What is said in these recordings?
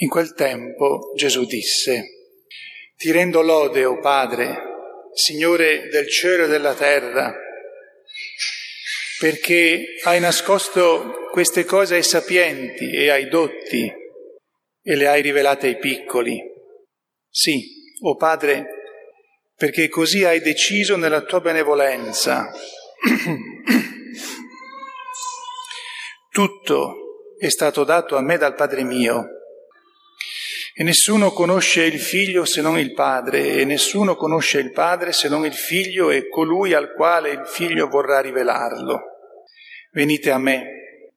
In quel tempo Gesù disse, Ti rendo lode, o Padre, Signore del cielo e della terra, perché hai nascosto queste cose ai sapienti e ai dotti e le hai rivelate ai piccoli. Sì, o Padre, perché così hai deciso nella tua benevolenza. Tutto è stato dato a me dal Padre mio e nessuno conosce il figlio se non il padre, e nessuno conosce il padre se non il figlio e colui al quale il figlio vorrà rivelarlo. Venite a me,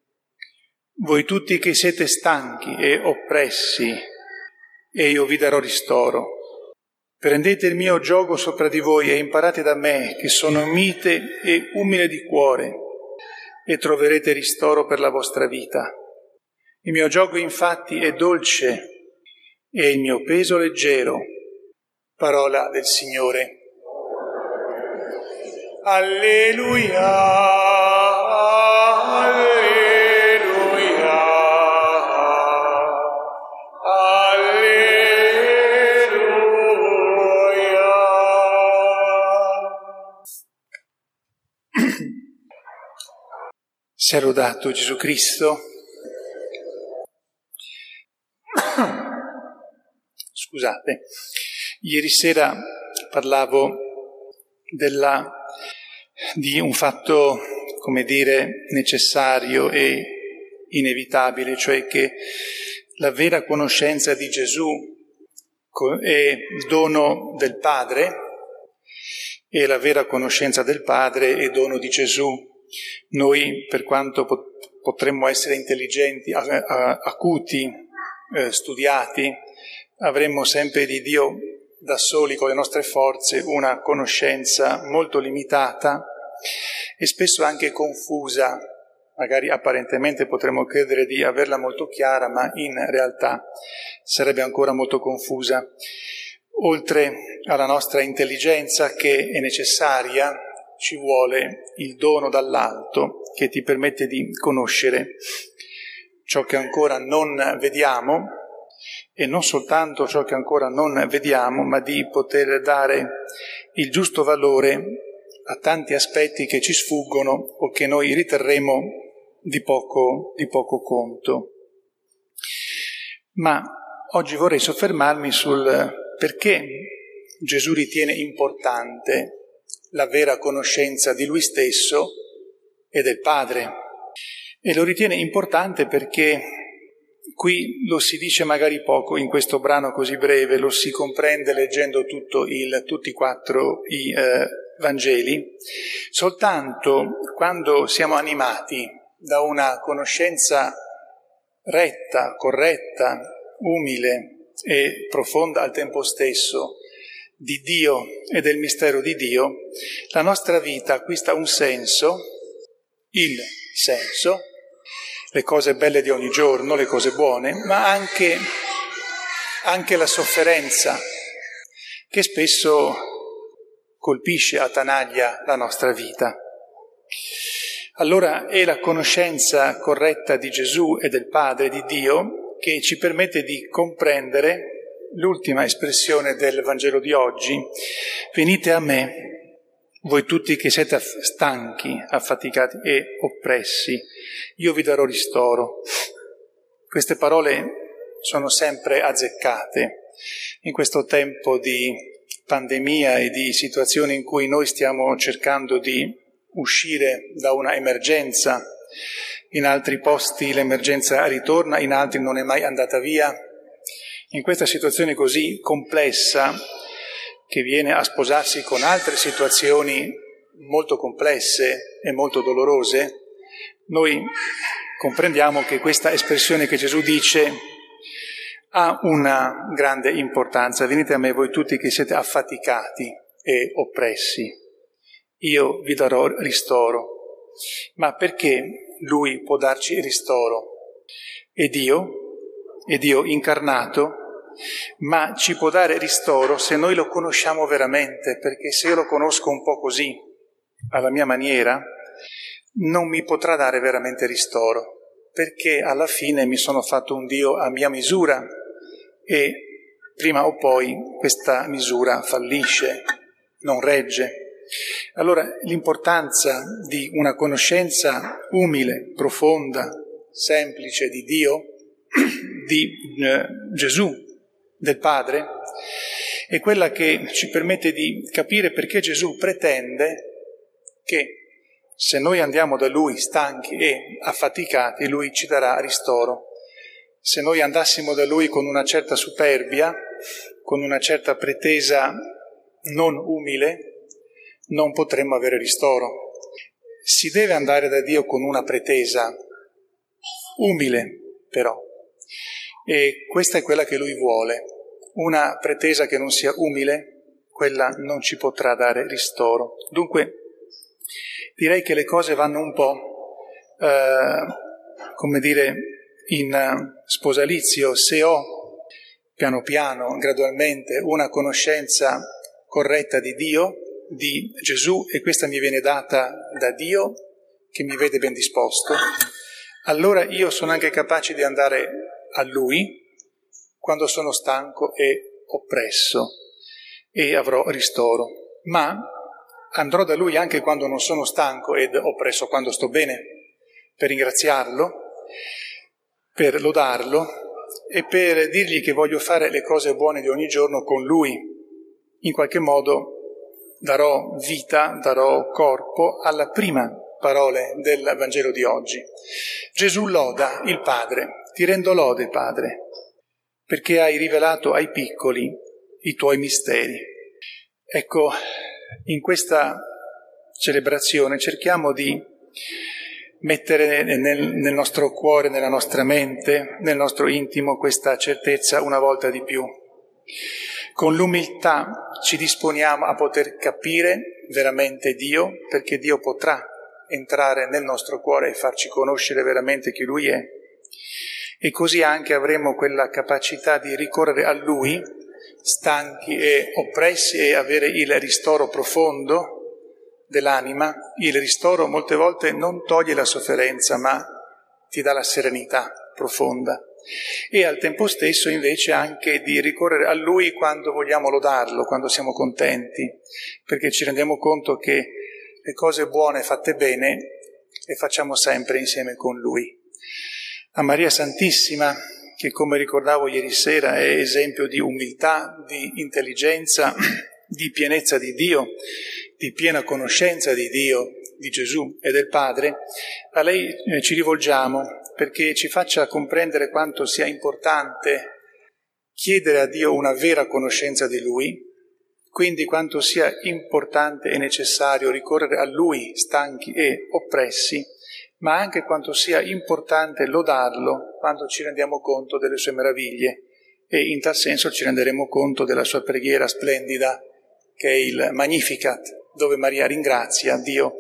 voi tutti che siete stanchi e oppressi, e io vi darò ristoro. Prendete il mio gioco sopra di voi e imparate da me, che sono mite e umile di cuore, e troverete ristoro per la vostra vita. Il mio gioco infatti è dolce e il mio peso leggero. Parola del Signore. Alleluia, alleluia, alleluia. Sia lodato Gesù Cristo. Scusate, ieri sera parlavo della, di un fatto, come dire, necessario e inevitabile, cioè che la vera conoscenza di Gesù è dono del Padre e la vera conoscenza del Padre è dono di Gesù. Noi, per quanto potremmo essere intelligenti, acuti, eh, studiati, avremmo sempre di Dio da soli con le nostre forze una conoscenza molto limitata e spesso anche confusa. Magari apparentemente potremmo credere di averla molto chiara, ma in realtà sarebbe ancora molto confusa. Oltre alla nostra intelligenza che è necessaria, ci vuole il dono dall'alto che ti permette di conoscere ciò che ancora non vediamo, e non soltanto ciò che ancora non vediamo, ma di poter dare il giusto valore a tanti aspetti che ci sfuggono o che noi riterremo di poco, di poco conto. Ma oggi vorrei soffermarmi sul perché Gesù ritiene importante la vera conoscenza di lui stesso e del Padre. E lo ritiene importante perché Qui lo si dice magari poco in questo brano così breve, lo si comprende leggendo il, tutti e quattro i eh, Vangeli, soltanto quando siamo animati da una conoscenza retta, corretta, umile e profonda al tempo stesso di Dio e del mistero di Dio, la nostra vita acquista un senso, il senso, le cose belle di ogni giorno, le cose buone, ma anche, anche la sofferenza che spesso colpisce, attanaglia la nostra vita. Allora è la conoscenza corretta di Gesù e del Padre, di Dio, che ci permette di comprendere l'ultima espressione del Vangelo di oggi, venite a me, voi tutti che siete stanchi, affaticati e oppressi, io vi darò ristoro. Queste parole sono sempre azzeccate in questo tempo di pandemia e di situazioni in cui noi stiamo cercando di uscire da una emergenza. In altri posti l'emergenza ritorna, in altri non è mai andata via, in questa situazione così complessa, che viene a sposarsi con altre situazioni molto complesse e molto dolorose, noi comprendiamo che questa espressione che Gesù dice ha una grande importanza. Venite a me voi tutti che siete affaticati e oppressi. Io vi darò ristoro. Ma perché Lui può darci ristoro? E Dio, è Dio incarnato, ma ci può dare ristoro se noi lo conosciamo veramente, perché se io lo conosco un po' così, alla mia maniera, non mi potrà dare veramente ristoro, perché alla fine mi sono fatto un Dio a mia misura e prima o poi questa misura fallisce, non regge. Allora l'importanza di una conoscenza umile, profonda, semplice di Dio, di eh, Gesù, del Padre è quella che ci permette di capire perché Gesù pretende che se noi andiamo da Lui stanchi e affaticati, Lui ci darà ristoro. Se noi andassimo da Lui con una certa superbia, con una certa pretesa non umile, non potremmo avere ristoro. Si deve andare da Dio con una pretesa umile, però, e questa è quella che lui vuole. Una pretesa che non sia umile, quella non ci potrà dare ristoro. Dunque, direi che le cose vanno un po', eh, come dire, in sposalizio. Se ho piano piano, gradualmente, una conoscenza corretta di Dio, di Gesù, e questa mi viene data da Dio, che mi vede ben disposto, allora io sono anche capace di andare a Lui quando sono stanco e oppresso e avrò ristoro, ma andrò da Lui anche quando non sono stanco ed oppresso, quando sto bene, per ringraziarlo, per lodarlo e per dirgli che voglio fare le cose buone di ogni giorno con Lui. In qualche modo darò vita, darò corpo alla prima parole del Vangelo di oggi. Gesù loda il Padre ti rendo lode, Padre, perché hai rivelato ai piccoli i tuoi misteri. Ecco, in questa celebrazione cerchiamo di mettere nel, nel, nostro cuore, nella nostra mente, nel nostro intimo questa certezza una volta di più. Con l'umiltà ci disponiamo a poter capire veramente Dio, perché Dio potrà entrare nel nostro cuore e farci conoscere veramente chi Lui è e così anche avremo quella capacità di ricorrere a Lui, stanchi e oppressi, e avere il ristoro profondo dell'anima. Il ristoro molte volte non toglie la sofferenza, ma ti dà la serenità profonda. E al tempo stesso invece anche di ricorrere a Lui quando vogliamo lodarlo, quando siamo contenti, perché ci rendiamo conto che le cose buone fatte bene le facciamo sempre insieme con Lui a Maria Santissima, che come ricordavo ieri sera è esempio di umiltà, di intelligenza, di pienezza di Dio, di piena conoscenza di Dio, di Gesù e del Padre, a lei eh, ci rivolgiamo perché ci faccia comprendere quanto sia importante chiedere a Dio una vera conoscenza di Lui, quindi quanto sia importante e necessario ricorrere a Lui stanchi e oppressi ma anche quanto sia importante lodarlo quando ci rendiamo conto delle sue meraviglie, e in tal senso ci renderemo conto della sua preghiera splendida che è il Magnificat, dove Maria ringrazia Dio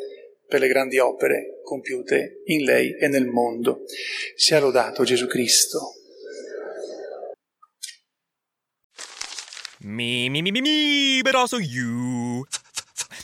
per le grandi opere compiute in lei e nel mondo. Sia lodato Gesù Cristo. Me, me, me, me, me, but also you.